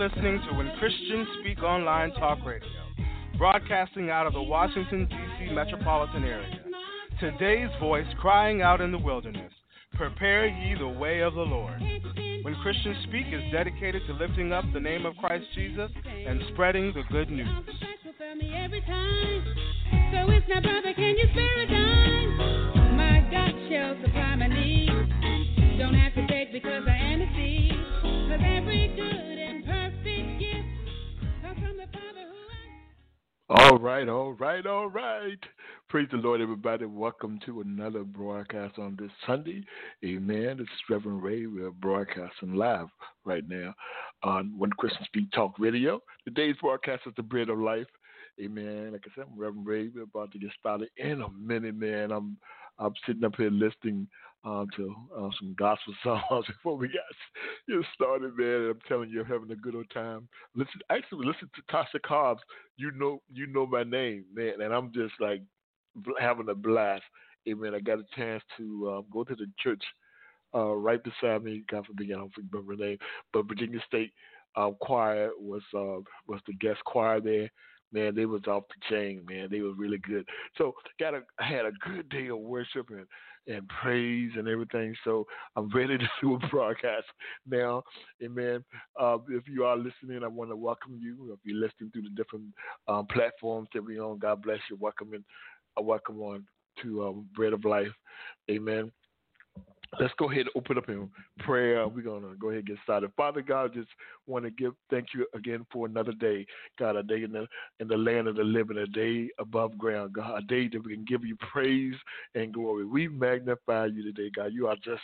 Listening to When Christians Speak Online Talk Radio, broadcasting out of the Washington, D.C. metropolitan area. Today's voice crying out in the wilderness Prepare ye the way of the Lord. When Christians Speak is dedicated to lifting up the name of Christ Jesus and spreading the good news. So it's now, brother, can you spare a dime? My God shall supply my needs. Don't have to beg because I am a seed. Cause every good and All right, all right, all right. Praise the Lord, everybody. Welcome to another broadcast on this Sunday. Amen. This is Reverend Ray. We're broadcasting live right now on When Christians Speak Talk Radio. Today's broadcast is the Bread of Life. Amen. Like I said, I'm Reverend Ray. We're about to get started in a minute, man. I'm I'm sitting up here listening um, to uh, some gospel songs before we got you started, man. I'm telling you, I'm having a good old time. Listen, actually, listen to Tasha Cobbs. You know, you know my name, man, and I'm just like having a blast. Amen. I got a chance to um, go to the church uh, right beside me. God forbid, I don't remember her name, but Virginia State uh, Choir was uh, was the guest choir there. Man, they was off the chain. Man, they were really good. So got a had a good day of worship and and praise and everything. So I'm ready to do a broadcast now. Amen. Uh, if you are listening, I want to welcome you. If you're listening through the different um, platforms that we on, God bless you. Welcome in I welcome on to um, Bread of Life. Amen. Let's go ahead and open up in prayer. We're gonna go ahead and get started. Father God, just want to give thank you again for another day, God, a day in the in the land of the living, a day above ground, God, a day that we can give you praise and glory. We magnify you today, God. You are just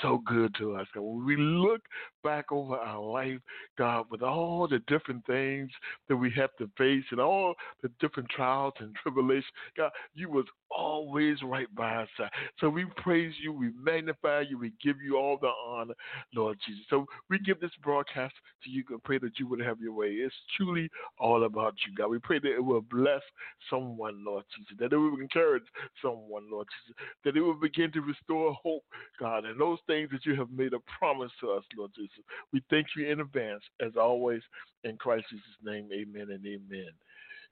so good to us. God. When we look back over our life, God, with all the different things that we have to face and all the different trials and tribulations, God, you was always right by our side. So we praise you, we magnify you, we give you all the honor, Lord Jesus. So we give this broadcast to you and pray that you would have your way. It's truly all about you, God. We pray that it will bless someone, Lord Jesus, that it will encourage someone, Lord Jesus, that it will begin to restore hope, God, and those things that you have made a promise to us, Lord Jesus. We thank you in advance, as always, in Christ Jesus' name, amen and amen.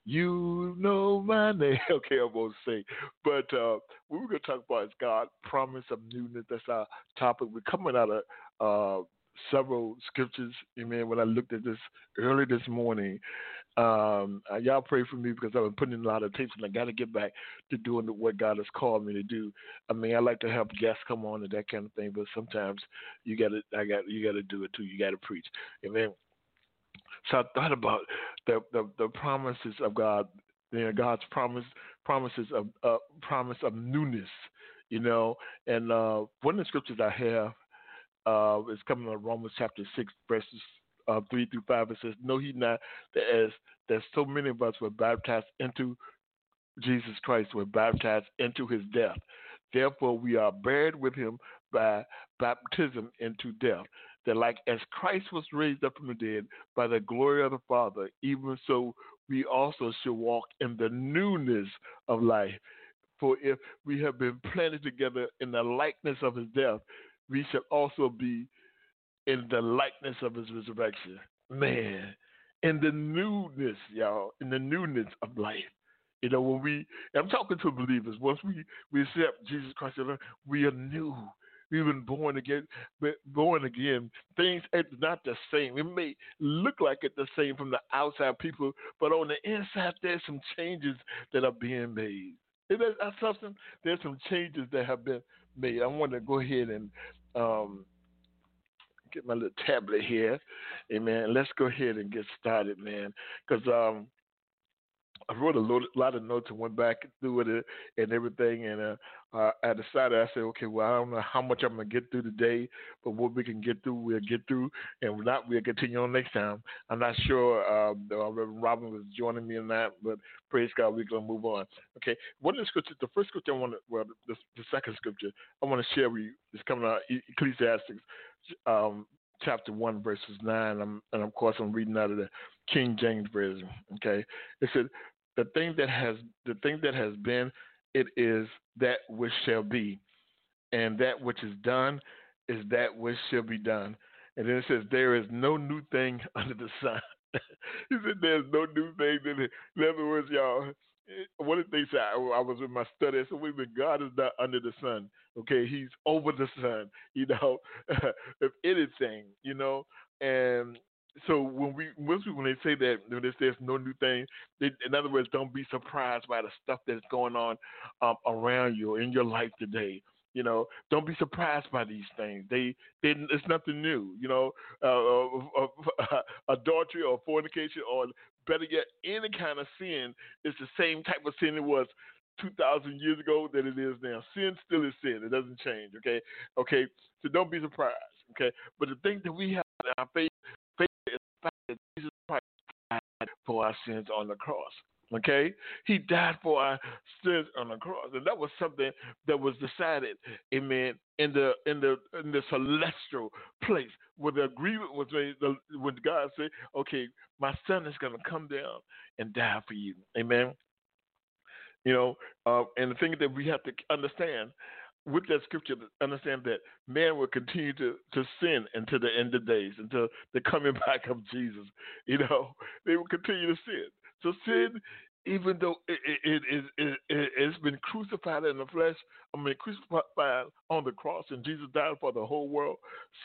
You know my name. Okay, I won't say. But uh, what we're going to talk about is God, promise of newness. That's our topic. We're coming out of uh, several scriptures. Amen. When I looked at this early this morning, um, uh, y'all pray for me because I've been putting in a lot of tapes and I got to get back to doing what God has called me to do. I mean, I like to have guests come on and that kind of thing, but sometimes you got to, I got, you got to do it too. You got to preach. Amen. So I thought about the the, the promises of God, you know, God's promise promises of uh, promise of newness, you know. And uh, one of the scriptures I have uh, is coming on Romans chapter six, verses uh, three through five. It says, "Know he not that as that so many of us were baptized into Jesus Christ, were baptized into His death. Therefore, we are buried with Him by baptism into death." That like as Christ was raised up from the dead by the glory of the Father, even so we also should walk in the newness of life. For if we have been planted together in the likeness of his death, we shall also be in the likeness of his resurrection. Man, in the newness, y'all, in the newness of life. You know, when we, I'm talking to believers, once we, we accept Jesus Christ, we are new we've been born again, born again. Things are not the same. It may look like it's the same from the outside people, but on the inside, there's some changes that are being made. There's something. There's some changes that have been made. I want to go ahead and um, get my little tablet here, amen. Let's go ahead and get started, man, because um, I wrote a lot of notes and went back through it and everything, and uh, I decided I said, okay, well, I don't know how much I'm gonna get through today, but what we can get through, we'll get through, and if not, we'll continue on next time. I'm not sure uh, Reverend Robin was joining me in that, but praise God, we're gonna move on. Okay, one of the scriptures, the first scripture I want to, well, the, the second scripture I want to share with you is coming out Ecclesiastes. Um, chapter 1, verses 9. I'm, and of course, I'm reading out of the King James Version. Okay. It said, the thing that has the thing that has been, it is that which shall be, and that which is done is that which shall be done. And then it says, There is no new thing under the sun. he said, There's no new thing. In, in other words, y'all, eh, one of the things I, I was in my study, I said, wait God is not under the sun. Okay, He's over the sun, you know, if anything, you know. And so when we most people when they say that when they say no new thing, they, in other words, don't be surprised by the stuff that's going on um, around you in your life today. You know, don't be surprised by these things. They, they it's nothing new. You know, uh, uh, uh, adultery or fornication or better yet, any kind of sin is the same type of sin it was 2,000 years ago that it is now. Sin still is sin. It doesn't change. Okay, okay. So don't be surprised. Okay, but the thing that we have in our faith, faith is the fact that Jesus Christ died for our sins on the cross. Okay? He died for our sins on the cross. And that was something that was decided, amen, in the in the in the celestial place where the agreement was made when God said, Okay, my son is gonna come down and die for you. Amen. You know, uh, and the thing that we have to understand with that scripture, understand that man will continue to, to sin until the end of days, until the coming back of Jesus. You know, they will continue to sin. So sin, even though it, it, it, it, it, has been crucified in the flesh, I mean crucified on the cross, and Jesus died for the whole world.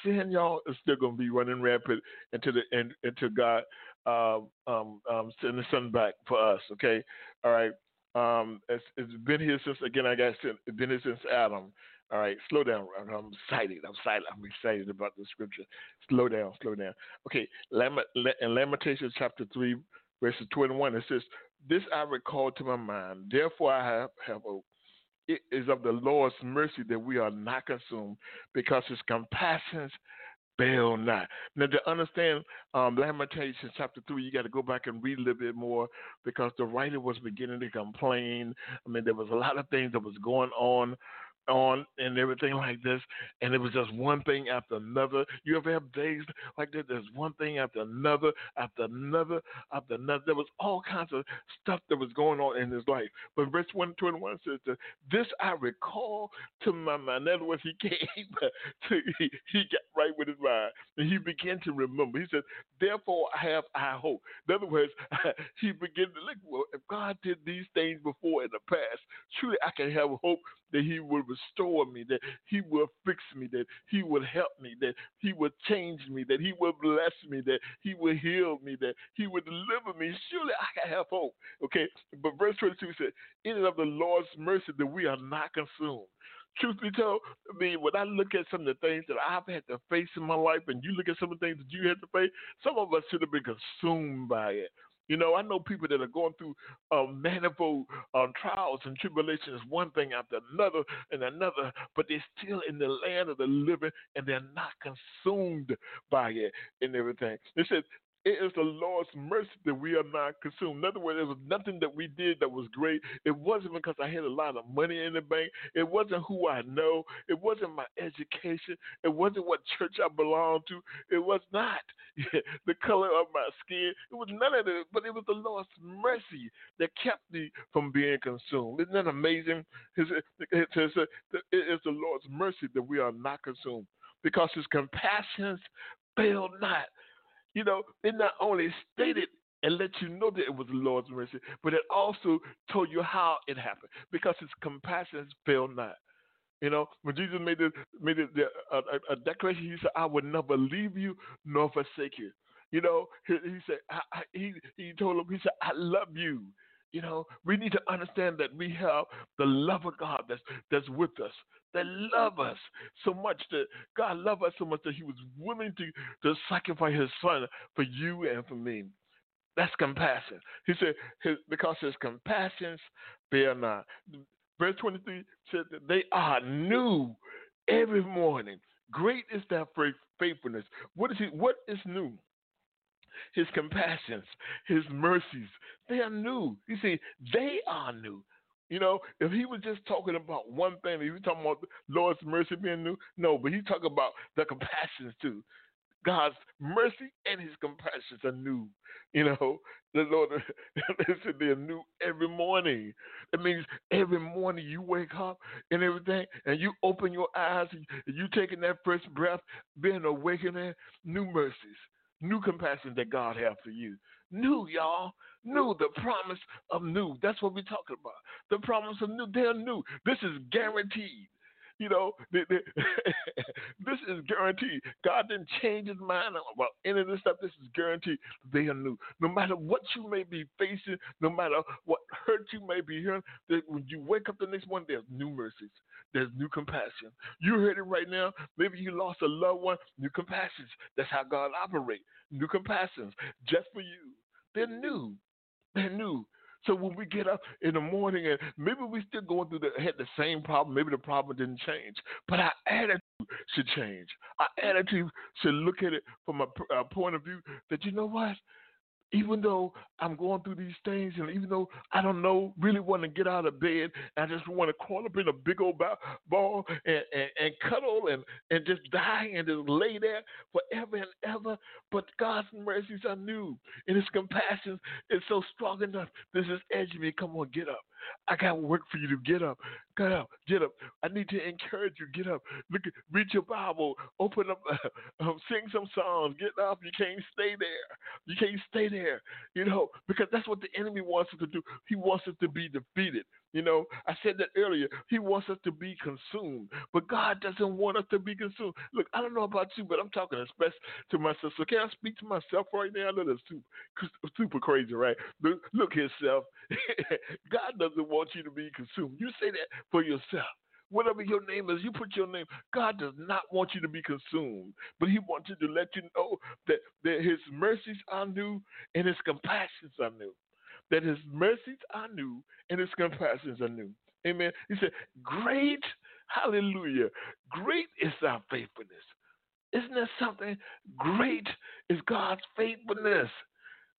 Sin, y'all, is still going to be running rampant until the until God um, um, um, send the Son back for us. Okay, all right. Um, it's, it's been here since again. I got it's been here since Adam. All right, slow down. I'm excited. I'm excited. I'm excited about the scripture. Slow down. Slow down. Okay, in Lamentations chapter three, verses 21, it says, This I recall to my mind, therefore I have, have hope. It is of the Lord's mercy that we are not consumed, because his compassions fail not. Now, to understand um, Lamentations chapter 3, you got to go back and read a little bit more because the writer was beginning to complain. I mean, there was a lot of things that was going on on and everything like this, and it was just one thing after another. You ever have days like that? There's one thing after another, after another, after another. There was all kinds of stuff that was going on in his life. But verse 121 says, This I recall to my mind. In other words, he came to, he, he got right with his mind, and he began to remember. He said, Therefore have I hope. In other words, he began to look, well, if God did these things before in the past, truly I can have hope that he will restore me, that He will fix me, that He will help me, that He will change me, that He will bless me, that He will heal me, that He will deliver me. Surely I can have hope. Okay, but verse 22 said, It is of the Lord's mercy that we are not consumed truth be told, I mean, when I look at some of the things that I've had to face in my life, and you look at some of the things that you had to face, some of us should have been consumed by it. You know, I know people that are going through um, manifold um, trials and tribulations, one thing after another and another, but they're still in the land of the living and they're not consumed by it and everything. It says, it is the Lord's mercy that we are not consumed. In other words, there was nothing that we did that was great. It wasn't because I had a lot of money in the bank. It wasn't who I know. It wasn't my education. It wasn't what church I belonged to. It was not the color of my skin. It was none of it, but it was the Lord's mercy that kept me from being consumed. Isn't that amazing? It is the Lord's mercy that we are not consumed because his compassions fail not. You know, it not only stated and let you know that it was the Lord's mercy, but it also told you how it happened because his compassion fail not. You know, when Jesus made it, made a, a, a, declaration, he said, "I will never leave you nor forsake you." You know, he, he said, I, I, he he told him, he said, "I love you." You know, we need to understand that we have the love of God that's that's with us that love us so much that God loved us so much that He was willing to, to sacrifice His Son for you and for me. That's compassion. He said, his, because His compassions bear not. Verse 23 said that they are new every morning. Great is that faithfulness. What is he? What is new? His compassions, His mercies, they are new. You see, they are new. You know, if he was just talking about one thing, he was talking about the Lord's mercy being new, no, but he's talking about the compassions too. God's mercy and his compassions are new. You know, the Lord, listen, they're new every morning. It means every morning you wake up and everything, and you open your eyes, and you taking that first breath, being awakening, new mercies, new compassion that God has for you. New, y'all. New, the promise of new. That's what we're talking about. The promise of new. They're new. This is guaranteed. You know, this is guaranteed. God didn't change his mind about any of this stuff. This is guaranteed. They are new. No matter what you may be facing, no matter what hurt you may be hearing, that when you wake up the next morning, there's new mercies. There's new compassion. You heard it right now. Maybe you lost a loved one. New compassions. That's how God operates. New compassions just for you. They're new. They're new. So when we get up in the morning and maybe we still going through the had the same problem, maybe the problem didn't change, but our attitude should change. Our attitude should look at it from a, a point of view that you know what, even though I'm going through these things, and even though I don't know, really want to get out of bed, I just want to crawl up in a big old ball and, and, and cuddle and, and just die and just lay there forever and ever. But God's mercies are new, and His compassion is so strong enough. This is edging me. Come on, get up. I got work for you to get up. Get up, get up. I need to encourage you. Get up. Look, read your Bible. Open up. Uh, sing some songs. Get up. You can't stay there. You can't stay there. You know, because that's what the enemy wants us to do. He wants us to be defeated. You know, I said that earlier. He wants us to be consumed, but God doesn't want us to be consumed. Look, I don't know about you, but I'm talking especially to myself. So can I speak to myself right now? I know that's super, super crazy, right? Look, look yourself. God doesn't want you to be consumed. You say that for yourself whatever your name is, you put your name. God does not want you to be consumed, but He wants to let you know that, that His mercies are new and His compassions are new that his mercies are new and his compassions are new. Amen. He said, Great, hallelujah, great is thy faithfulness. Isn't that something? Great is God's faithfulness.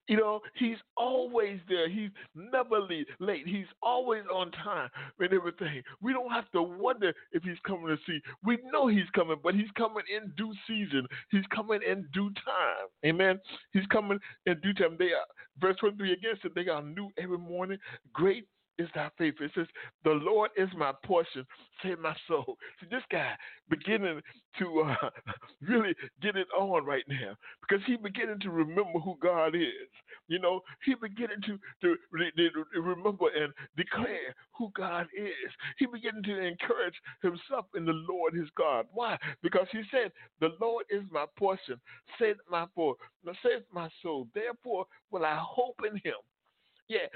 You know, he's always there. He's never late. He's always on time and everything. We don't have to wonder if he's coming to see. We know he's coming, but he's coming in due season. He's coming in due time. Amen. He's coming in due time. They are verse 23 again said they are new every morning. Great is thy faith. It says, The Lord is my portion, save my soul. See, this guy beginning to uh, really get it on right now because he beginning to remember who God is. You know, he beginning to, to, to remember and declare who God is. He beginning to encourage himself in the Lord his God. Why? Because he said, The Lord is my portion, save my, for, save my soul. Therefore will I hope in him. Yeah,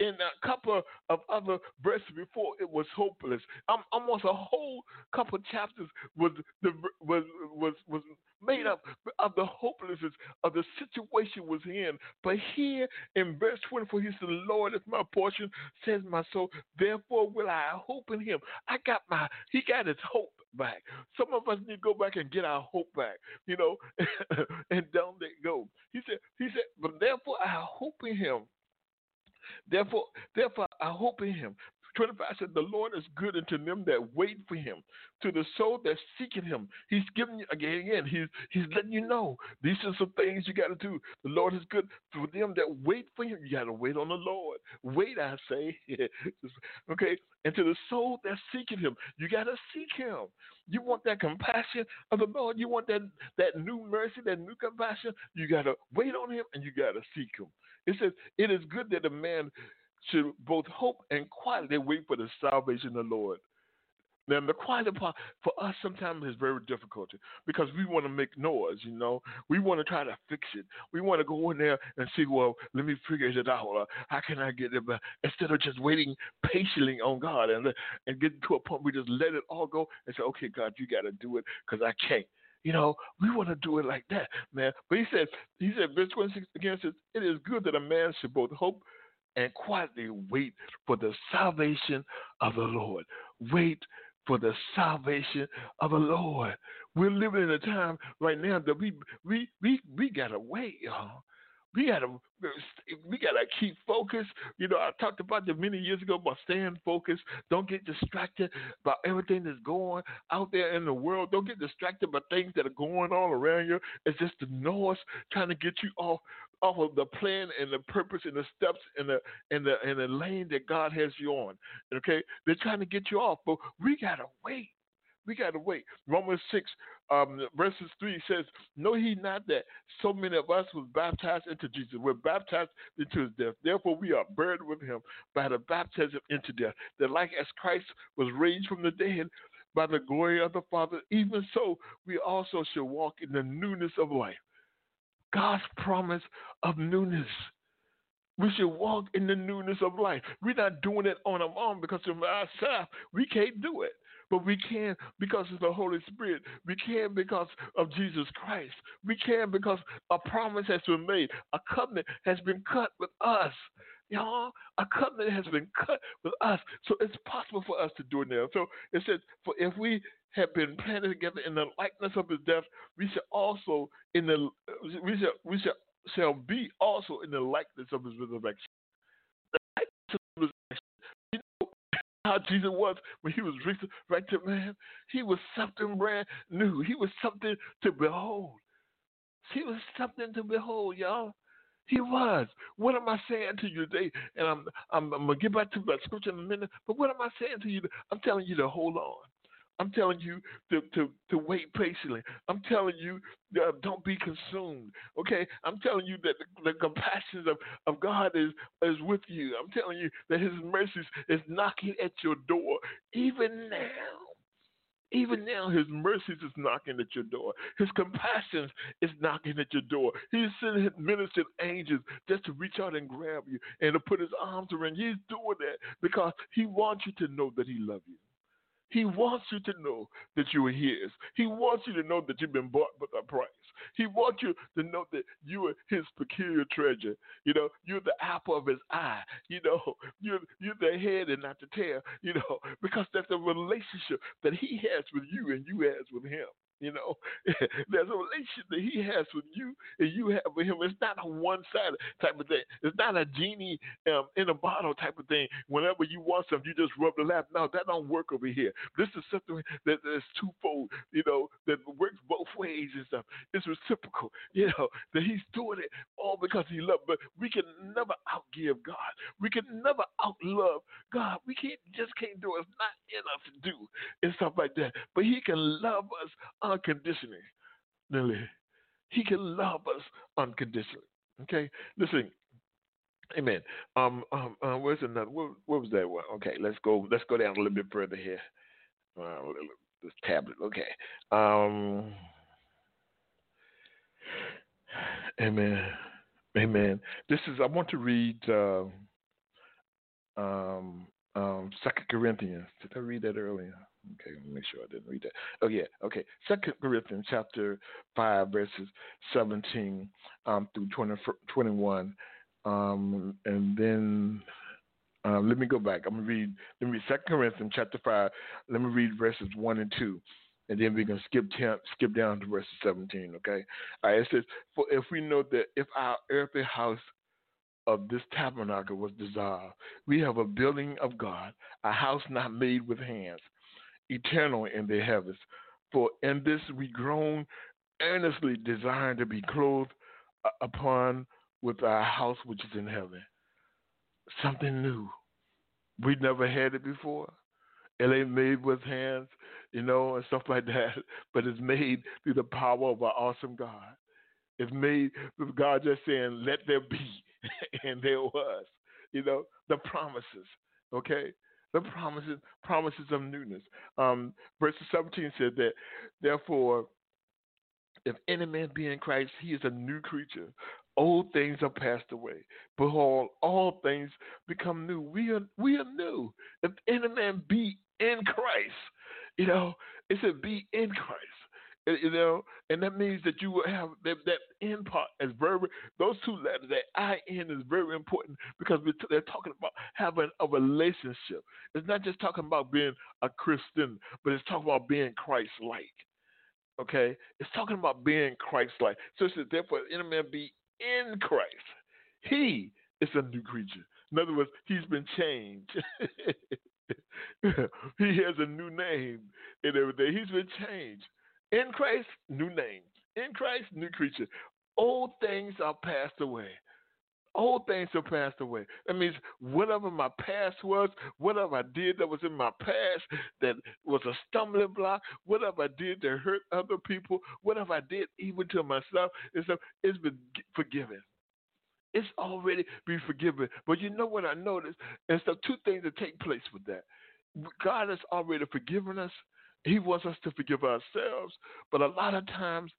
in a couple of other verses before, it was hopeless. Um, almost a whole couple chapters was the was was was made up of the hopelessness of the situation was in. But here in verse 24, he said, Lord is my portion, says my soul. Therefore will I hope in him. I got my, he got his hope back. Some of us need to go back and get our hope back, you know, and don't let go. He said, he said, but therefore I hope in him. Therefore, therefore I hope in him. 25 said, The Lord is good unto them that wait for him, to the soul that seeketh him. He's giving you, again, again, he's, he's letting you know these are some things you got to do. The Lord is good for them that wait for him. You got to wait on the Lord. Wait, I say. okay? And to the soul that's seeking him, you got to seek him. You want that compassion of the Lord. You want that, that new mercy, that new compassion. You got to wait on him and you got to seek him. It says, It is good that a man should both hope and quietly wait for the salvation of the Lord. Now, the quiet part for us sometimes is very difficult because we want to make noise, you know. We want to try to fix it. We want to go in there and see, well, let me figure it out. How can I get it back? Instead of just waiting patiently on God and, and getting to a point where we just let it all go and say, okay, God, you got to do it because I can't. You know, we want to do it like that, man. But he said, he said, verse 26 again says, it is good that a man should both hope and quietly wait for the salvation of the Lord. Wait for the salvation of the Lord. We're living in a time right now that we we we we gotta wait, y'all. We gotta we gotta keep focused. You know, I talked about that many years ago about staying focused. Don't get distracted by everything that's going out there in the world. Don't get distracted by things that are going on around you. It's just the noise trying to get you off off of the plan and the purpose and the steps and the and the and the lane that God has you on. Okay, they're trying to get you off, but we gotta wait. We gotta wait. Romans six um, verses three says, "Know he not that so many of us was baptized into Jesus? We're baptized into his death. Therefore, we are buried with him by the baptism into death. That like as Christ was raised from the dead." By the glory of the Father, even so we also shall walk in the newness of life. God's promise of newness. We should walk in the newness of life. We're not doing it on our own because of ourselves. We can't do it. But we can because of the Holy Spirit. We can because of Jesus Christ. We can because a promise has been made. A covenant has been cut with us. Y'all, a covenant has been cut with us. So it's possible for us to do it now. So it says, for if we have been planted together in the likeness of his death, we shall also in the we shall we shall shall be also in the likeness of his resurrection. The likeness of his resurrection. You know how Jesus was when he was resurrected, man? He was something brand new. He was something to behold. He was something to behold, y'all. He was. What am I saying to you today? And I'm, I'm, I'm gonna get back to that scripture in a minute. But what am I saying to you? I'm telling you to hold on. I'm telling you to, to, to wait patiently. I'm telling you uh, don't be consumed. Okay? I'm telling you that the, the compassion of, of God is, is with you. I'm telling you that His mercies is knocking at your door even now. Even now, His mercies is knocking at your door. His compassion is knocking at your door. He's sending his angels just to reach out and grab you and to put His arms around you. He's doing that because He wants you to know that He loves you. He wants you to know that you are His. He wants you to know that you've been bought with a price. He wants you to know that you are His peculiar treasure. You know, you're the apple of His eye. You know, you're you're the head and not the tail. You know, because that's the relationship that He has with you and you has with Him. You know, there's a relationship that he has with you and you have with him. It's not a one sided type of thing. It's not a genie um, in a bottle type of thing. Whenever you want something, you just rub the lap. No, that don't work over here. This is something that is twofold, you know, that works both ways and stuff. It's reciprocal, you know, that he's doing it all because he loves. But we can never outgive God. We can never outlove God. We can't just can't do it. It's not us to do and stuff like that. But he can love us unconditionally. He can love us unconditionally. Okay, listen. Amen. Um, um, uh, where's another? What, was that one? Okay, let's go. Let's go down a little bit further here. Uh, this tablet. Okay. Um. Amen. Amen. This is. I want to read. Uh, um. Um. Second Corinthians. Did I read that earlier? Okay, let me make sure I didn't read that. Oh yeah, okay. Second Corinthians chapter five verses seventeen um, through 20, 21. Um, and then um, let me go back. I'm gonna read. Let me read Second Corinthians chapter five. Let me read verses one and two, and then we're gonna skip ten, skip down to verses seventeen. Okay. All right. It says, "For if we know that if our earthly house of this tabernacle was dissolved, we have a building of God, a house not made with hands." Eternal in the heavens. For in this we groan earnestly desiring to be clothed uh, upon with our house which is in heaven. Something new. We never had it before. It ain't made with hands, you know, and stuff like that, but it's made through the power of our awesome God. It's made with God just saying, let there be, and there was, you know, the promises, okay? The promises promises of newness. Um, verse 17 said that, therefore, if any man be in Christ, he is a new creature. Old things are passed away. Behold, all things become new. We are we are new. If any man be in Christ, you know, it said be in Christ. You know, and that means that you will have that, that end part is very those two letters that I N is very important because they're talking about having a relationship. It's not just talking about being a Christian, but it's talking about being Christ-like. Okay, it's talking about being Christ-like. So it says, therefore, any man be in Christ, he is a new creature. In other words, he's been changed. he has a new name and everything. He's been changed. In Christ, new name. In Christ, new creature. Old things are passed away. Old things have passed away. That means whatever my past was, whatever I did that was in my past that was a stumbling block, whatever I did to hurt other people, whatever I did even to myself, it's been forgiven. It's already been forgiven. But you know what I noticed? And so two things that take place with that. God has already forgiven us. He wants us to forgive ourselves. But a lot of times,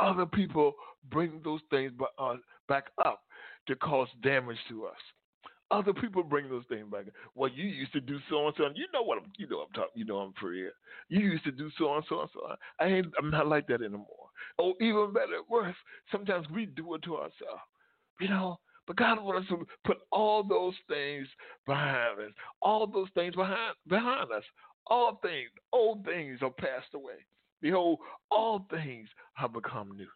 other people bring those things uh, back up to cause damage to us. Other people bring those things back. Well, you used to do so and so, you know what I'm, you know I'm talking, you know I'm real. You used to do so and so and so. I ain't, I'm not like that anymore. Oh, even better, worse. Sometimes we do it to ourselves. You know, but God wants us to put all those things behind us, all those things behind behind us. All things, old things are passed away. Behold, all things have become new.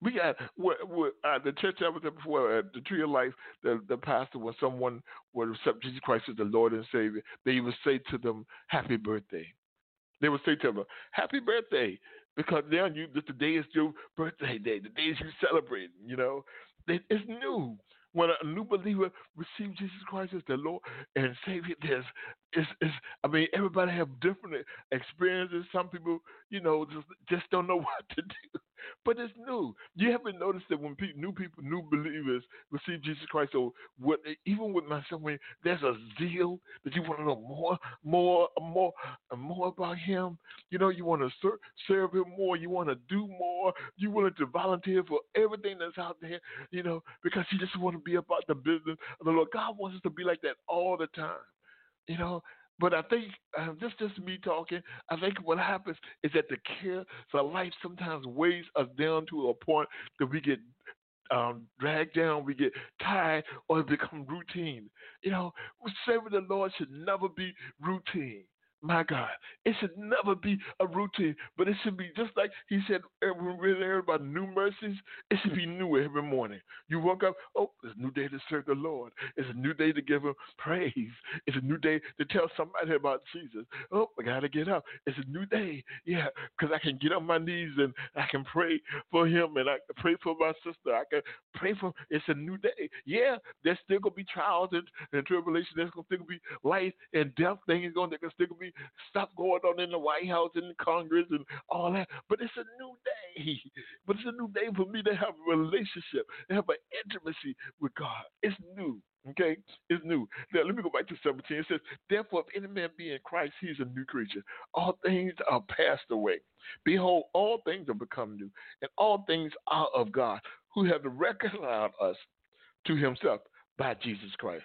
We got uh, the church I was at before, uh, the Tree of Life. The the pastor, when someone would accept Jesus Christ as the Lord and Savior, they would say to them, "Happy birthday." They would say to them, "Happy birthday," because now you the day is your birthday day. The day is you celebrating. You know, it's new. When a new believer receives Jesus Christ as their Lord and Savior, there's, it's, it's, I mean, everybody have different experiences. Some people, you know, just, just don't know what to do but it's new. You haven't noticed that when people, new people, new believers receive Jesus Christ, or what, even with myself, when there's a zeal that you want to know more, more, more, more about Him. You know, you want to serve, serve Him more. You want to do more. You want to volunteer for everything that's out there. You know, because you just want to be about the business of the Lord. God wants us to be like that all the time. You know, but I think uh, this just me talking. I think what happens is that the care for life sometimes weighs us down to a point that we get um, dragged down, we get tired, or it become routine. You know, serving the Lord should never be routine. My God, it should never be a routine, but it should be just like He said when we read about new mercies. It should be new every morning. You woke up, oh, it's a new day to serve the Lord. It's a new day to give Him praise. It's a new day to tell somebody about Jesus. Oh, I gotta get up. It's a new day, yeah, because I can get on my knees and I can pray for Him and I can pray for my sister. I can pray for. It's a new day. Yeah, there's still gonna be trials and, and tribulation. There's gonna still be life and death things going. There's still be stuff going on in the White House and Congress and all that. But it's a new day. But it's a new day for me to have a relationship, to have an intimacy with God. It's new. Okay, it's new. Now let me go back to 17. It says, Therefore, if any man be in Christ, he is a new creature. All things are passed away. Behold, all things have become new, and all things are of God, who have reconciled us to himself by Jesus Christ,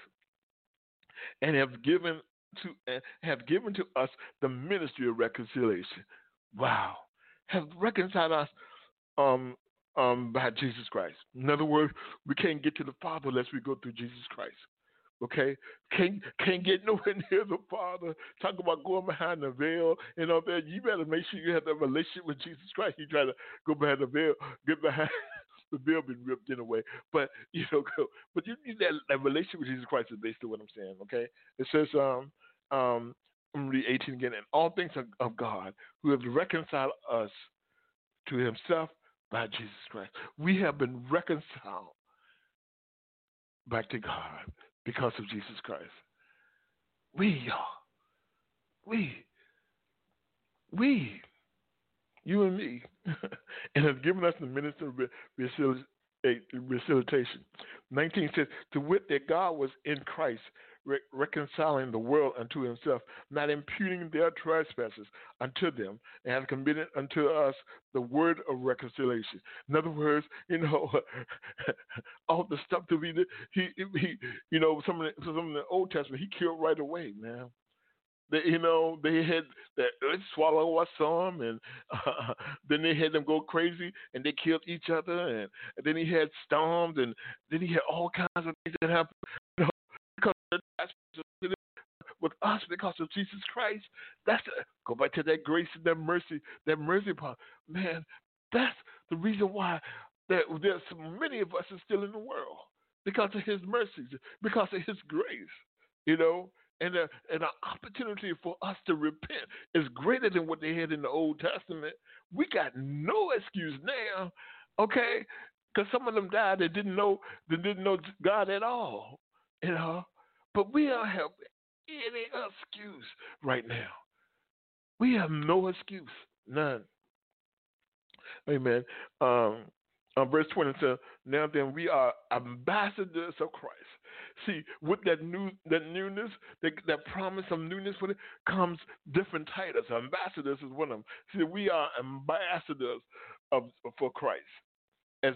and have given to uh, have given to us the ministry of reconciliation. Wow, have reconciled us um, um, by Jesus Christ. In other words, we can't get to the Father unless we go through Jesus Christ. Okay, can't can't get nowhere near the Father. Talk about going behind the veil and all that. You better make sure you have that relationship with Jesus Christ. You try to go behind the veil, get behind the veil been ripped in a way. But you know, but you need that, that relationship with Jesus Christ is basically what I'm saying. Okay, it says um um, read 18 again. And all things are of God, who have reconciled us to Himself by Jesus Christ. We have been reconciled back to God because of Jesus Christ. We are. We. We. You and me. and has given us the ministry of reconciliation. 19 says, To wit that God was in Christ re- reconciling the world unto himself, not imputing their trespasses unto them, and has committed unto us the word of reconciliation. In other words, you know, all the stuff that we did, he, he, you know, some of the, some of the Old Testament, he killed right away, man. They, you know, they had that earth swallow us some, and uh, then they had them go crazy, and they killed each other, and, and, then he had storms, and then he had all kinds of things that happened. You know, with us because of Jesus Christ. That's a, go back to that grace and that mercy, that mercy part. Man, that's the reason why that there's so many of us are still in the world because of His mercies, because of His grace, you know. And, the, and an opportunity for us to repent is greater than what they had in the Old Testament. We got no excuse now, okay? Because some of them died that didn't know they didn't know God at all, you know. But we don't have any excuse right now. We have no excuse, none. Amen. Um, um, verse 20 says, Now then, we are ambassadors of Christ. See, with that new that newness, that, that promise of newness for it comes different titles. Ambassadors is one of them. See, we are ambassadors of for Christ. As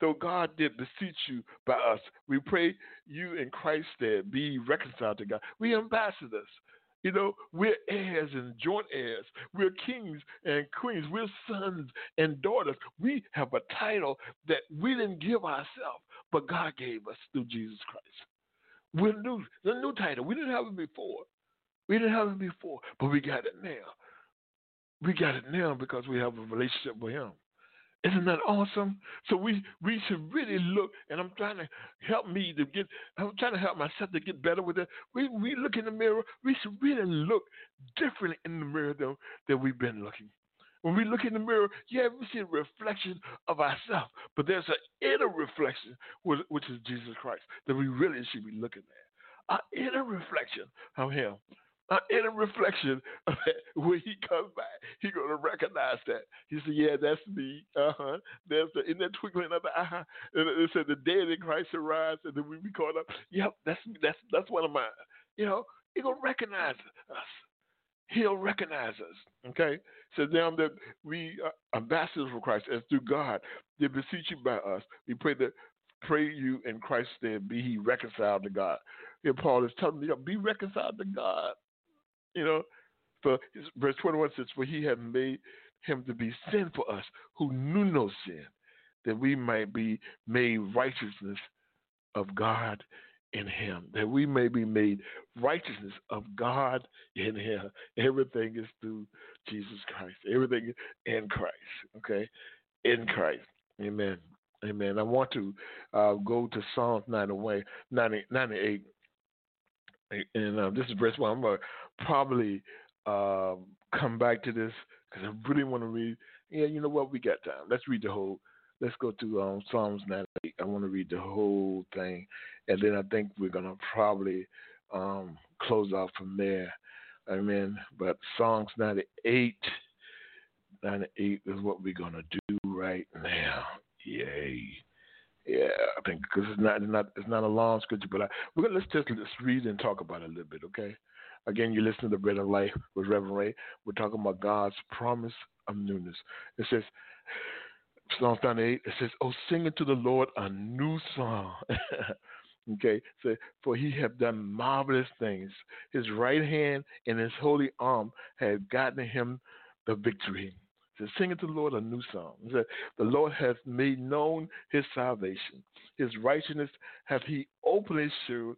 though God did beseech you by us, we pray you in Christ's stead be reconciled to God. We ambassadors. You know, we're heirs and joint heirs. We're kings and queens. We're sons and daughters. We have a title that we didn't give ourselves, but God gave us through Jesus Christ. We're new. The new title. We didn't have it before. We didn't have it before, but we got it now. We got it now because we have a relationship with Him. Isn't that awesome? So we we should really look, and I'm trying to help me to get. I'm trying to help myself to get better with it. We we look in the mirror. We should really look differently in the mirror than than we've been looking. When we look in the mirror, yeah, we see a reflection of ourselves, but there's an inner reflection, which is Jesus Christ, that we really should be looking at. An inner reflection of Him uh, in a reflection of when he comes back, he's gonna recognize that. He said, "Yeah, that's me. Uh huh. There's the in that twinkling of the eye." And it said, "The dead in Christ arise, and then we be caught up." Yep, that's that's that's one of mine. You know, he's gonna recognize us. He'll recognize us. Okay. So now that we are ambassadors for Christ, as through God, they beseech you by us. We pray that pray you in Christ's stead, be he reconciled to God. Here Paul is telling me, be reconciled to God. You know, for verse 21 says, For he had made him to be sin for us who knew no sin, that we might be made righteousness of God in him, that we may be made righteousness of God in him. Everything is through Jesus Christ. Everything in Christ. Okay? In Christ. Amen. Amen. I want to uh, go to Psalms 90, 98. And uh, this is verse 1. I'm going to probably uh, come back to this because I really want to read. Yeah, you know what? We got time. Let's read the whole. Let's go to um, Psalms 98. I want to read the whole thing, and then I think we're gonna probably um, close out from there. Amen. But Psalms 98, 98 is what we're gonna do right now. Yay. Yeah, I think because it's not, it's not it's not a long scripture, but I, we're gonna let's just let's read and talk about it a little bit, okay? Again, you listen to the Bread of Life with Reverend Ray. We're talking about God's promise of newness. It says, Psalm 98, it says, Oh, sing unto the Lord a new song. okay, so for he have done marvelous things. His right hand and his holy arm have gotten him the victory. Says, Sing unto the Lord a new song. Says, the Lord hath made known his salvation. His righteousness hath he openly shewed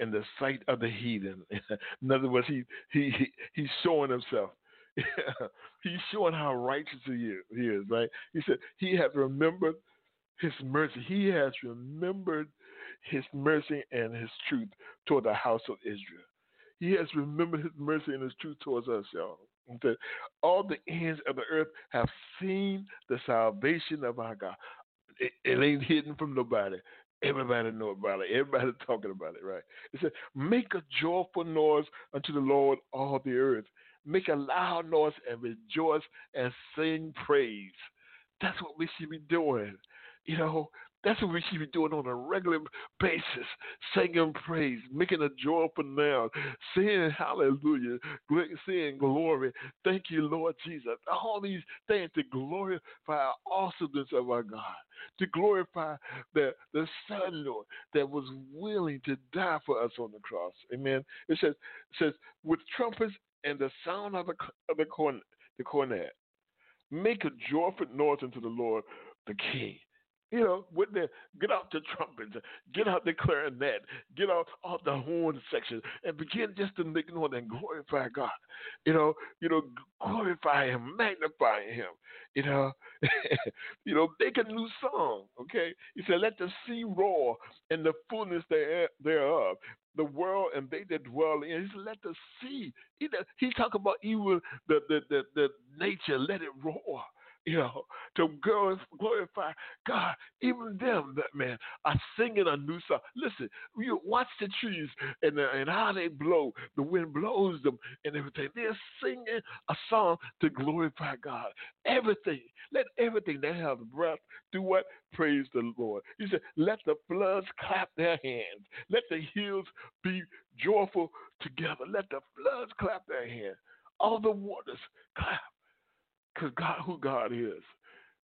in the sight of the heathen. in other words, he, he, he he's showing himself. he's showing how righteous he is, he is, right? He said, He has remembered his mercy. He has remembered his mercy and his truth toward the house of Israel. He has remembered his mercy and his truth towards us, y'all. That all the ends of the earth have seen the salvation of our God. It, it ain't hidden from nobody. Everybody know about it. Everybody talking about it, right? It said, Make a joyful noise unto the Lord, all the earth. Make a loud noise and rejoice and sing praise. That's what we should be doing. You know, that's what we should be doing on a regular basis, singing praise, making a joyful noise, saying hallelujah, saying glory. Thank you, Lord Jesus. All these things to glorify the awesomeness of our God, to glorify the, the Son, Lord, that was willing to die for us on the cross. Amen. It says, it says with trumpets and the sound of the, of the, the cornet, make a joyful noise unto the Lord, the King. You know, with the get out the trumpets, get out the clarinet, get out off the horn section, and begin just to make noise and glorify God. You know, you know, glorify Him, magnify Him. You know, you know, make a new song. Okay, He said, "Let the sea roar and the fullness thereof." The world and they that dwell in. He said, "Let the sea." He he talk about even the the the, the nature. Let it roar you know, to glorify God. Even them, that man, are singing a new song. Listen, you watch the trees and, uh, and how they blow. The wind blows them and everything. They're singing a song to glorify God. Everything, let everything that has breath do what? Praise the Lord. He said, let the floods clap their hands. Let the hills be joyful together. Let the floods clap their hands. All the waters clap because God, who God is,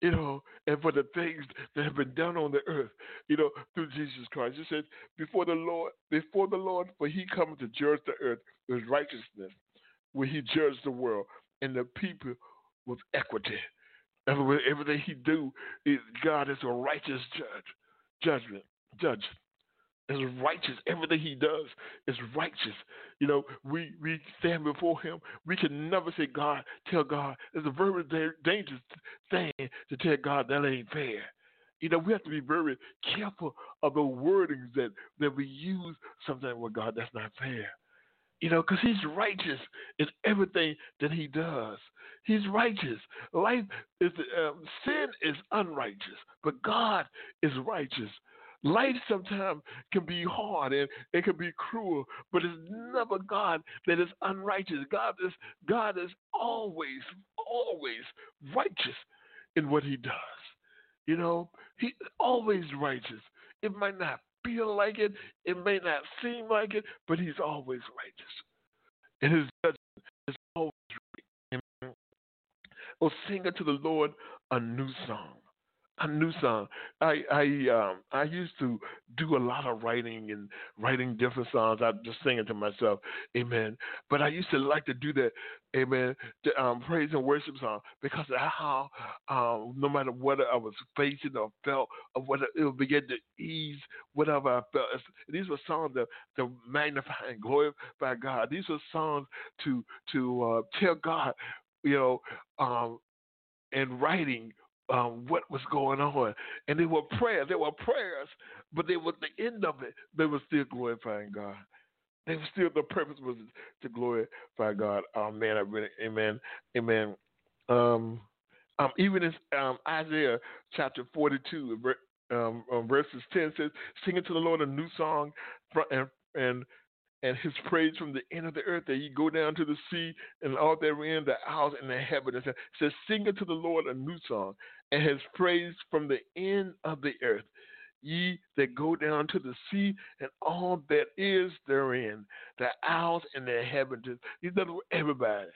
you know, and for the things that have been done on the earth, you know, through Jesus Christ. It says, before the Lord, before the Lord, for He comes to judge the earth with righteousness, where He judged the world and the people with equity. Everything He do, God is a righteous judge, judgment, judge is righteous. Everything he does is righteous. You know, we we stand before him. We can never say God, tell God. It's a very dangerous thing to tell God that ain't fair. You know, we have to be very careful of the wordings that, that we use sometimes with God that's not fair. You know, because he's righteous in everything that he does. He's righteous. Life is um, sin is unrighteous, but God is righteous. Life sometimes can be hard and it can be cruel, but it's never God that is unrighteous. God is God is always, always righteous in what he does. You know, he always righteous. It might not feel like it, it may not seem like it, but he's always righteous. And his judgment is always right. Oh, sing unto the Lord a new song a new song. I I um I used to do a lot of writing and writing different songs. I just singing to myself, Amen. But I used to like to do that, Amen. The, um, praise and worship song because of how um no matter what I was facing or felt or what it would begin to ease whatever I felt. These were songs that to magnify and glorify God. These were songs to to uh, tell God, you know, um, and writing um, what was going on. And they were prayers. They were prayers, but they were the end of it. They were still glorifying God. They were still the purpose was to glorify God. Oh man, I really, amen, amen. Um, um, even in um, Isaiah chapter forty-two, um, um, verses ten says, "Sing to the Lord a new song, and and and his praise from the end of the earth that ye go down to the sea and all therein, the isles and the heaven. It says, Sing unto the Lord a new song, and his praise from the end of the earth. Ye that go down to the sea and all that is therein, the isles and the heavens. These are everybody.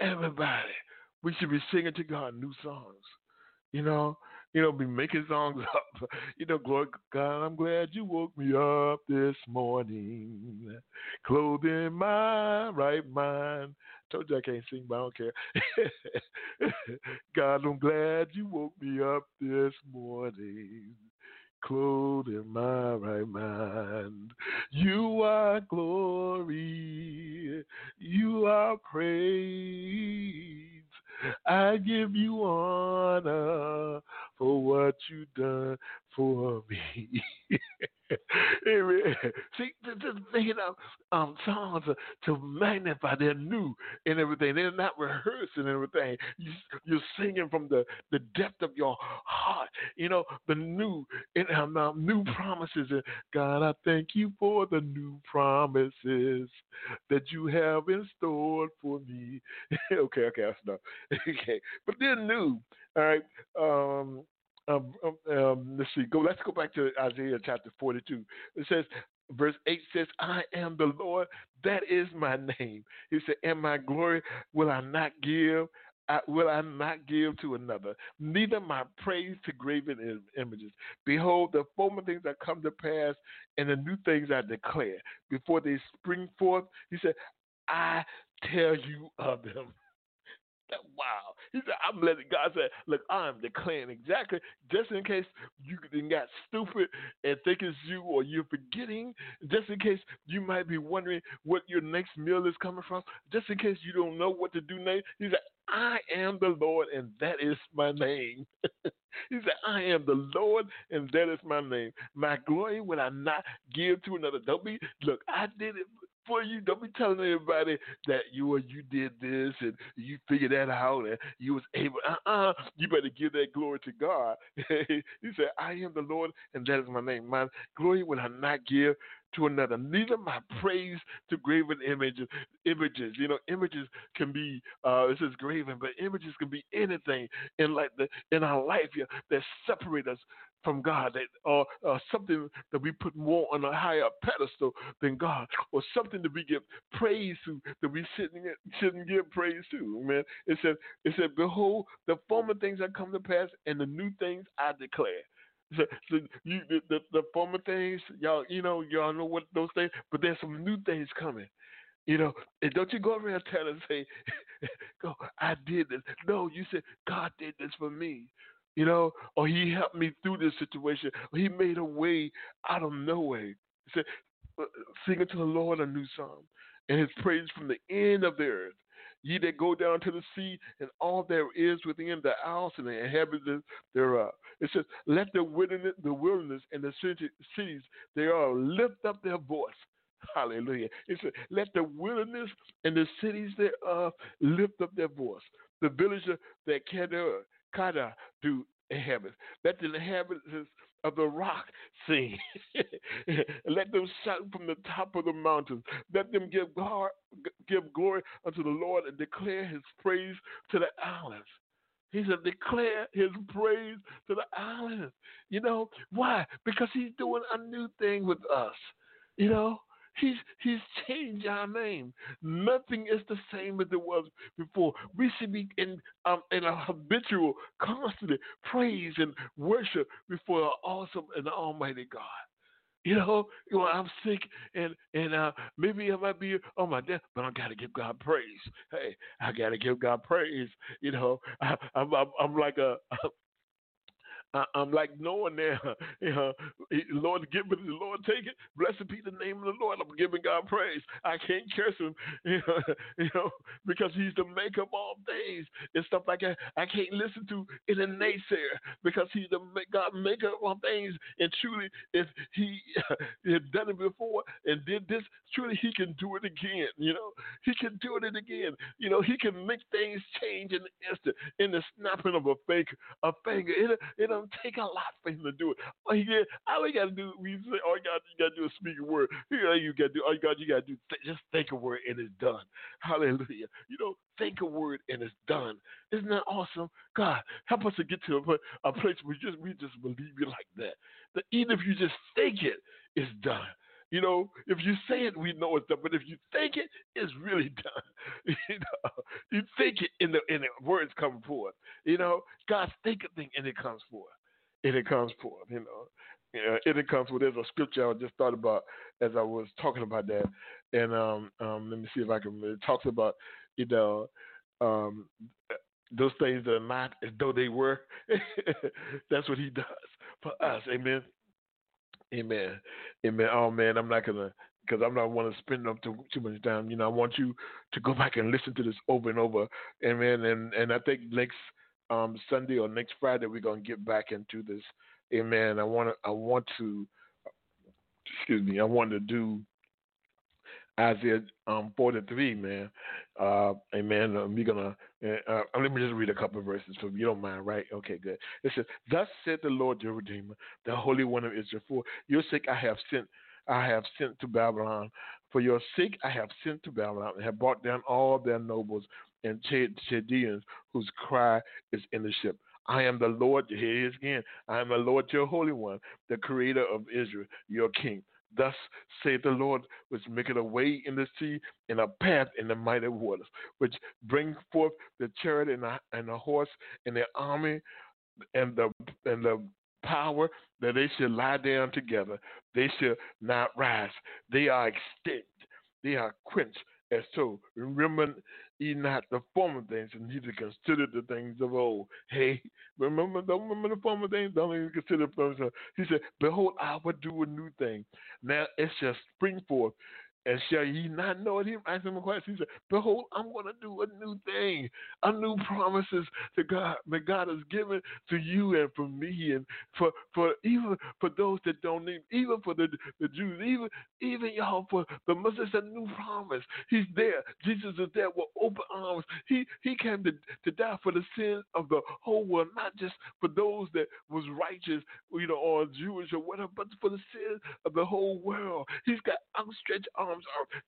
Everybody. We should be singing to God new songs. You know, you know, be making songs up. You know, glory God, I'm glad you woke me up this morning, clothed in my right mind. Told you I can't sing, but I don't care. God, I'm glad you woke me up this morning, clothed in my right mind. You are glory, you are praise. I give you honor for what you done for me. Amen. See, just making up um, songs to magnify. They're new and everything. They're not rehearsing everything. You, you're singing from the, the depth of your heart. You know, the new and um, um, new promises. God, I thank you for the new promises that you have in store for me. okay, okay, that's enough. okay, but they're new. All right. Um, um, um, um, let's see. Go. Let's go back to Isaiah chapter forty-two. It says, verse eight says, "I am the Lord; that is my name." He said, "And my glory will I not give." I, will I not give to another, neither my praise to graven images. Behold, the former things that come to pass, and the new things I declare. Before they spring forth, he said, I tell you of them. Wow. He said, I'm letting God say, look, I'm declaring exactly, just in case you got stupid and think it's you or you're forgetting, just in case you might be wondering what your next meal is coming from, just in case you don't know what to do next. He said, I am the Lord and that is my name. he said, I am the Lord and that is my name. My glory will I not give to another. Don't be, look, I did it for you. Don't be telling everybody that you or you did this and you figured that out and you was able. Uh uh You better give that glory to God. he said, "I am the Lord, and that is my name. My glory will I not give to another. Neither my praise to graven images. Images, you know, images can be. Uh, it says graven, but images can be anything in like the in our life yeah, that separate us from God, that or something that we put more on a higher pedestal than God, or something that we give praise to that we shouldn't shouldn't give praise to. Man, it said it said, "Behold, the former things are come to pass, and the new things I declare." So, so you the, the, the former things, y'all, you know, y'all know what those things, but there's some new things coming. You know, and don't you go around telling and say, "Go, I did this." No, you said God did this for me you know, or he helped me through this situation, or he made a way out of no way. He said, uh, sing unto the Lord a new song, and his praise from the end of the earth. Ye that go down to the sea, and all there is within the isles and the inhabitants thereof. It says, let the wilderness, and the cities thereof lift up their voice. Hallelujah. It says, let the wilderness and the cities thereof lift up their voice. The villager that Kedar Kada do inhabit. Let the inhabitants of the rock sing. Let them shout from the top of the mountains. Let them give, God, give glory unto the Lord and declare his praise to the islands. He said, declare his praise to the islands. You know, why? Because he's doing a new thing with us. You know, He's He's changed our name. Nothing is the same as it was before. We should be in um, in a habitual, constant praise and worship before an awesome and Almighty God. You know, you know, I'm sick and and uh, maybe I might be on my death, but I gotta give God praise. Hey, I gotta give God praise. You know, I, am I'm, I'm like a, I, am like knowing there, you know, Lord give it, Lord take it. Blessed be the name of the Lord. I'm giving God praise. I can't curse him, you know, you know because he's the maker of all things and stuff like that. I can't listen to in a naysayer because he's the God maker of all things. And truly, if he had done it before and did this, truly he can do it again. You know, he can do it again. You know, he can make things change in the instant, in the snapping of a finger. A finger. It, it don't take a lot for him to do it. Oh, all you, get, all you gotta do, we say, all you gotta, you gotta do is speak a word. All oh, you gotta do, all you gotta, you gotta do, just think a word and it's done. Hallelujah. You know, think a word and it's done. Isn't that awesome? God, help us to get to a, a place where we just we just believe you like that. That even if you just think it, it's done. You know, if you say it, we know it's done. But if you think it, it's really done. You know, you think it, and the, and the words come forth. You know, God think a thing, and it comes forth. And it comes forth. You know, yeah, and it comes forth. There's a scripture I just thought about as I was talking about that, and um, um, let me see if I can. It talks about, you know, um, those things that are not as though they were. That's what He does for us. Amen. Amen. Amen. Oh man, I'm not gonna because I'm not want to spend up too too much time. You know, I want you to go back and listen to this over and over. Amen. And and I think next um, Sunday or next Friday we're gonna get back into this. Amen. I want to I want to excuse me. I want to do Isaiah um, 43, man. Uh, amen. Um, we're gonna uh, uh, let me just read a couple of verses you. you don't mind, right? Okay, good. It says, "Thus said the Lord, your Redeemer, the Holy One of Israel: For your sake I have sent, I have sent to Babylon. For your sake I have sent to Babylon, and have brought down all their nobles and Chaldeans, whose cry is in the ship." I am the Lord, here he is again. I am the Lord, your Holy One, the Creator of Israel, your King. Thus saith the Lord, which maketh a way in the sea and a path in the mighty waters, which bring forth the chariot and the, and the horse and the army and the and the power that they should lie down together. They shall not rise. They are extinct. They are quenched as so. Remember ye not the former things, and neither consider the things of old. Hey, remember, don't remember the former things, don't even consider the former things. He said, Behold, I will do a new thing. Now it shall spring forth. And shall ye not know it? He asked him a question. He said, Behold, I'm going to do a new thing, a new promises to God that God has given to you and for me and for, for even for those that don't need, even for the, the Jews, even even y'all for the Muslims, a new promise. He's there. Jesus is there with open arms. He he came to, to die for the sins of the whole world, not just for those that was righteous, you know, or Jewish or whatever, but for the sins of the whole world. He's got outstretched arms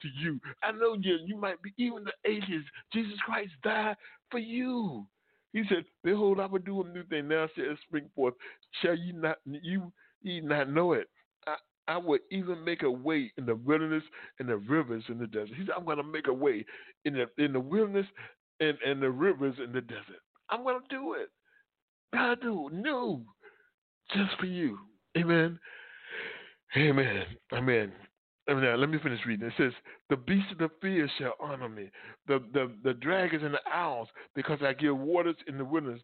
to you. I know you, you might be even the ages. Jesus Christ died for you. He said, Behold, I will do a new thing. Now shall it spring forth. Shall you not you ye not know it? I, I will even make a way in the wilderness and the rivers in the desert. He said, I'm gonna make a way in the in the wilderness and, and the rivers in the desert. I'm gonna do it. I do new just for you. Amen. Amen. Amen. Now, let me finish reading. It says, The beasts of the field shall honor me, the, the, the dragons and the owls, because I give waters in the wilderness,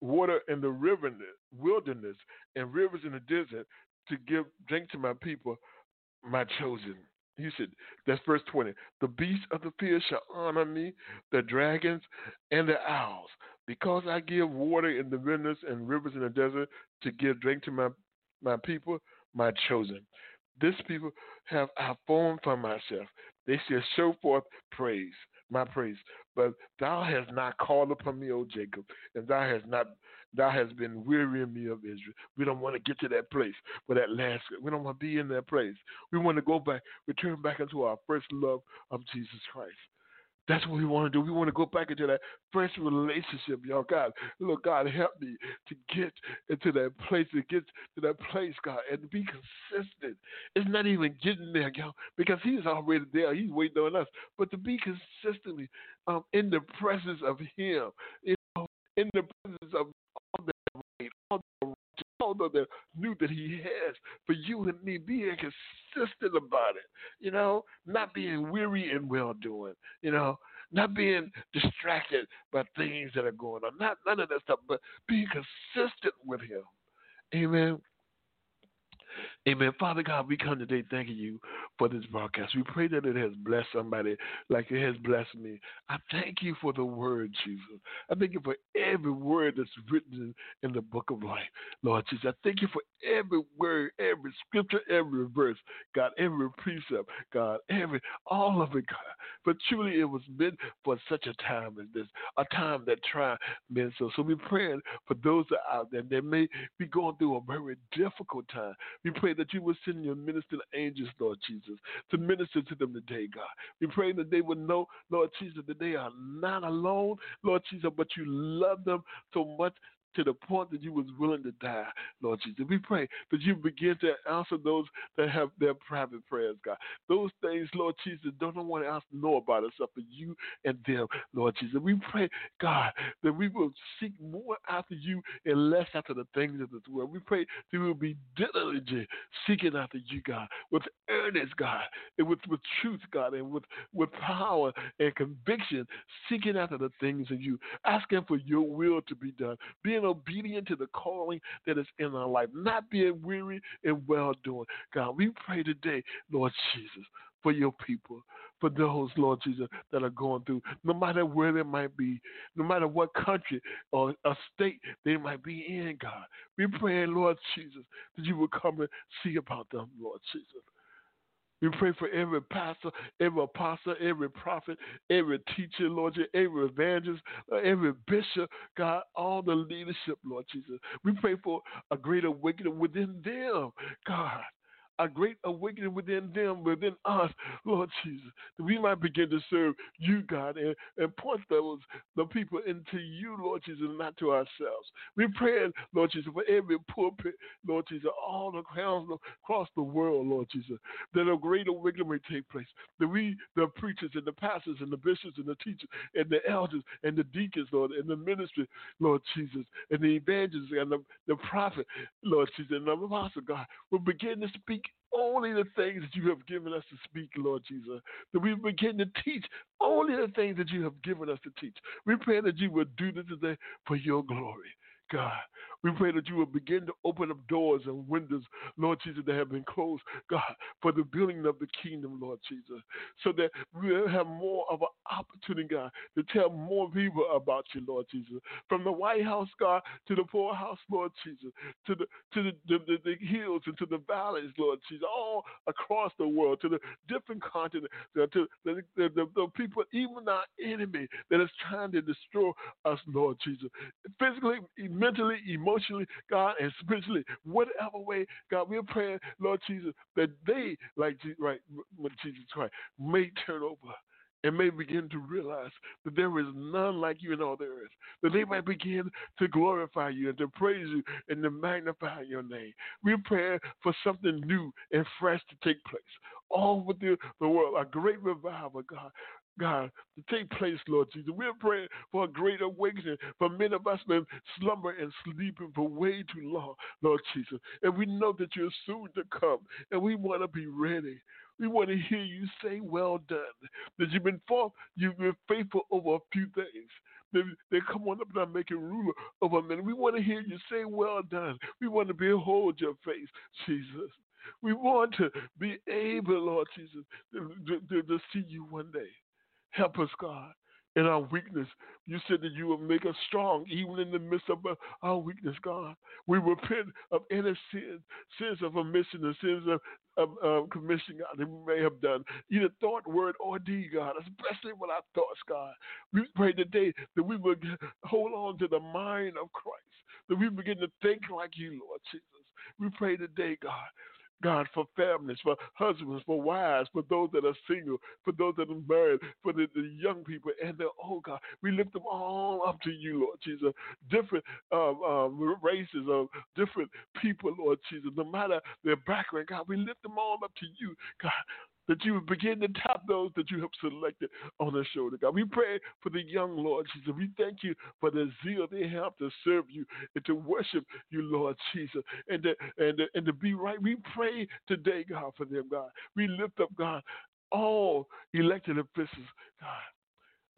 water in the river, wilderness, and rivers in the desert to give drink to my people, my chosen. He said, that's verse 20. The beasts of the field shall honor me, the dragons and the owls, because I give water in the wilderness and rivers in the desert to give drink to my, my people, my chosen. This people have I formed for myself. They shall show forth praise, my praise. But thou hast not called upon me, O Jacob, and thou hast not thou hast been wearying me of Israel. We don't want to get to that place, but that last we don't want to be in that place. We want to go back, return back into our first love of Jesus Christ. That's what we want to do. We want to go back into that first relationship, y'all. God, look, God, help me to get into that place, to get to that place, God, and be consistent. It's not even getting there, y'all, because He's already there. He's waiting on us. But to be consistently um, in the presence of Him, you know, in the presence of all that all the all the new that He has for you and me, being consistent about it. You know, not mm-hmm. being weary and well doing. You know, not being distracted by things that are going on. Not none of that stuff, but being consistent with Him. Amen. Amen. Father God, we come today thanking you for this broadcast. We pray that it has blessed somebody like it has blessed me. I thank you for the word, Jesus. I thank you for every word that's written in, the book of life, Lord Jesus. I thank you for every word, every scripture, every verse, God, every precept, God, every, all of it, God. But truly it was meant for such a time as this, a time that try men so. So we're praying for those that are out there that may be going through a very difficult time. We pray that you will send your ministering angels, Lord Jesus, to minister to them today, God. We pray that they will know, Lord Jesus, that they are not alone, Lord Jesus, but you love them so much to the point that you was willing to die, Lord Jesus. We pray that you begin to answer those that have their private prayers, God. Those things, Lord Jesus, don't no one else know about except for you and them, Lord Jesus. We pray, God, that we will seek more after you and less after the things of this world. We pray that we will be diligent seeking after you, God, with earnest, God, and with, with truth, God, and with, with power and conviction, seeking after the things of you, asking for your will to be done, being obedient to the calling that is in our life, not being weary and well doing. God, we pray today, Lord Jesus, for your people, for those, Lord Jesus, that are going through, no matter where they might be, no matter what country or a state they might be in, God. We pray, Lord Jesus, that you will come and see about them, Lord Jesus. We pray for every pastor, every apostle, every prophet, every teacher, Lord Jesus, every evangelist, uh, every bishop, God, all the leadership, Lord Jesus. We pray for a greater awakening within them, God a great awakening within them, within us, Lord Jesus, that we might begin to serve you, God, and, and point those the people into you, Lord Jesus, not to ourselves. We pray, Lord Jesus, for every pulpit, Lord Jesus, all across, across the world, Lord Jesus, that a great awakening may take place. That we, the preachers and the pastors and the bishops and the teachers and the elders and the deacons, Lord, and the ministry, Lord Jesus, and the evangelists and the, the prophet, Lord Jesus, and the apostle, God, will begin to speak only the things that you have given us to speak, Lord Jesus. That we begin to teach only the things that you have given us to teach. We pray that you will do this today for your glory. God. We pray that you will begin to open up doors and windows, Lord Jesus, that have been closed, God, for the building of the kingdom, Lord Jesus, so that we'll have more of an opportunity, God, to tell more people about you, Lord Jesus. From the White House, God, to the poorhouse, Lord Jesus, to the to the, the, the, the hills and to the valleys, Lord Jesus, all across the world, to the different continents, uh, to the, the, the, the people, even our enemy that is trying to destroy us, Lord Jesus. Physically, mentally, emotionally, God, and spiritually, whatever way, God, we're praying, Lord Jesus, that they, like right, Jesus Christ, may turn over and may begin to realize that there is none like you in all the earth. That they might begin to glorify you and to praise you and to magnify your name. We're praying for something new and fresh to take place all over the, the world, a great revival, God. God, to take place, Lord Jesus. We're praying for a great awakening for many of us been slumbering and sleeping for way too long, Lord Jesus. And we know that you're soon to come, and we want to be ready. We want to hear you say, "Well done." That you've been you've been faithful over a few things. They, they come on up and make you ruler over minute. We want to hear you say, "Well done." We want to behold your face, Jesus. We want to be able, Lord Jesus, to, to, to see you one day. Help us, God, in our weakness. You said that you will make us strong even in the midst of uh, our weakness, God. We repent of any sins, sins of omission and sins of, of, of commission, God, that we may have done, either thought, word, or deed, God, especially with our thoughts, God. We pray today that we will hold on to the mind of Christ, that we begin to think like you, Lord Jesus. We pray today, God, God, for families, for husbands, for wives, for those that are single, for those that are married, for the, the young people and the oh God, we lift them all up to you, Lord Jesus. Different um, um, races of different people, Lord Jesus. No matter their background, God, we lift them all up to you, God that you would begin to tap those that you have selected on the shoulder, God. We pray for the young Lord Jesus. We thank you for the zeal they have to serve you and to worship you, Lord Jesus, and to, and and to be right. We pray today, God, for them, God. We lift up, God, all elected officials, God.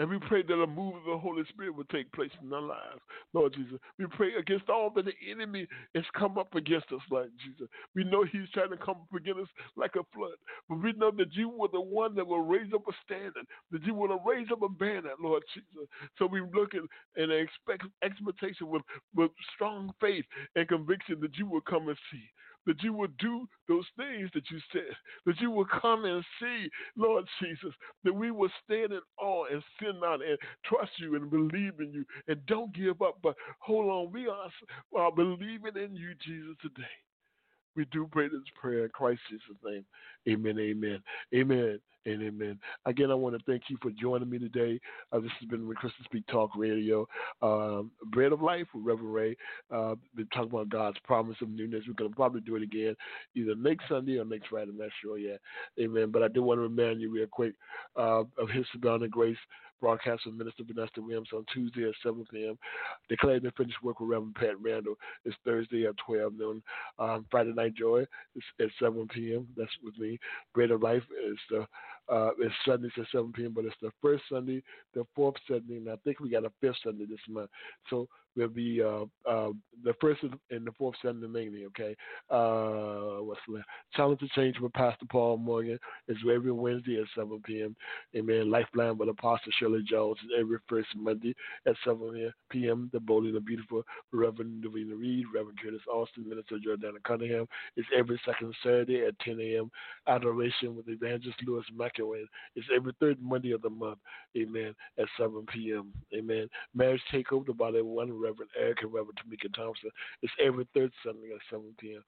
And we pray that a move of the Holy Spirit will take place in our lives, Lord Jesus. We pray against all that the enemy has come up against us, Lord Jesus. We know he's trying to come up against us like a flood, but we know that you were the one that will raise up a standard, that you will raise up a banner, Lord Jesus. So we look at and expect expectation with, with strong faith and conviction that you will come and see that you will do those things that you said, that you will come and see, Lord Jesus, that we will stand in awe and sin not and trust you and believe in you and don't give up. But hold on, we are, are believing in you, Jesus, today. We do pray this prayer in Christ Jesus' name. Amen, amen, amen, and amen. Again, I want to thank you for joining me today. Uh, this has been with Christian Speak Talk Radio, um, Bread of Life with Reverend Ray. Uh, been talking about God's promise of newness. We're going to probably do it again either next Sunday or next Friday. I'm not sure yet. Amen. But I do want to remind you real quick uh, of His Abounding Grace broadcast with Minister Vanester Williams on Tuesday at 7 p.m. Declared and finished work with Reverend Pat Randall is Thursday at 12 noon. Um, Friday Night Joy is at 7 p.m. That's with me. Greater Life is the uh, it's Sundays at 7 p.m., but it's the first Sunday, the fourth Sunday, and I think we got a fifth Sunday this month. So will be uh, uh, the first and the fourth Sunday mainly. Okay, uh, what's left? Challenged To Change with Pastor Paul Morgan is every Wednesday at 7 p.m. Amen. Lifeline with Apostle Shirley Jones is every first Monday at 7 p.m. The Bold and the Beautiful Reverend Novena Reed, Reverend Curtis Alston, Minister Jordana Cunningham is every second Saturday at 10 a.m. Adoration with Evangelist Lewis McIlwain is every third Monday of the month. Amen. At 7 p.m. Amen. Marriage Takeover about everyone Reverend Eric and Reverend Temeka Thompson. It's every third Sunday at 7 p.m.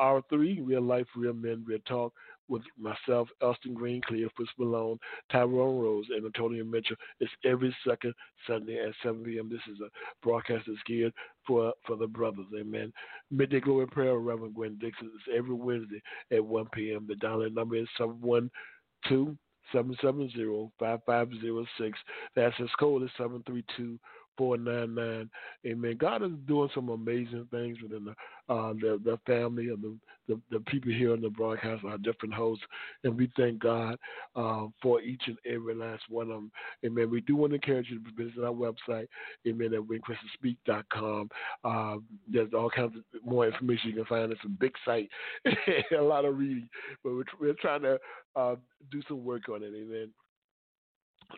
Hour three, Real Life, Real Men, Real Talk with myself, Elston Green, Cleophas Malone, Tyrone Rose, and Antonio Mitchell. It's every second Sunday at 7 p.m. This is a broadcast that's geared for for the brothers. Amen. Midday Glory Prayer, Reverend Gwen Dixon. It's every Wednesday at 1 p.m. The download number is 712 770 5506. The access code is 732 499. Amen. God is doing some amazing things within the uh, the, the family and the, the, the people here on the broadcast, our different hosts, and we thank God uh, for each and every last one of them. Amen. We do want to encourage you to visit our website, amen, at whenchristianspeak.com. Uh, there's all kinds of more information you can find. It's a big site, a lot of reading, but we're, we're trying to uh, do some work on it. Amen.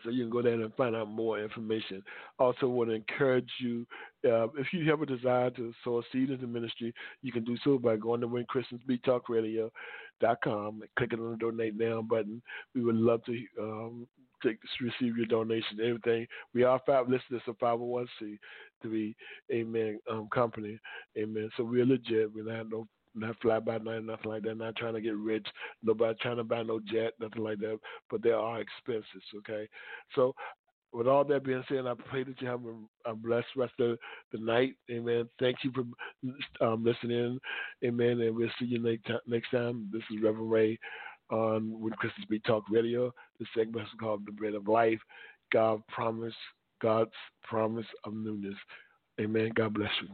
So you can go there and find out more information. Also, want to encourage you uh, if you have a desire to sow a seed into ministry, you can do so by going to When Christians Speak Talk Radio dot com and clicking on the donate now button. We would love to um, take, receive your donation. Everything we are five one c three amen um, company, amen. So we're legit. We don't have no not fly by night, nothing like that. Not trying to get rich. Nobody trying to buy no jet, nothing like that. But there are expenses, okay? So, with all that being said, I pray that you have a, a blessed rest of the night. Amen. Thank you for um, listening. Amen. And we'll see you next, next time. This is Reverend Ray on When Christians Speak Talk Radio. The segment is called The Bread of Life. God promise, God's promise of newness. Amen. God bless you.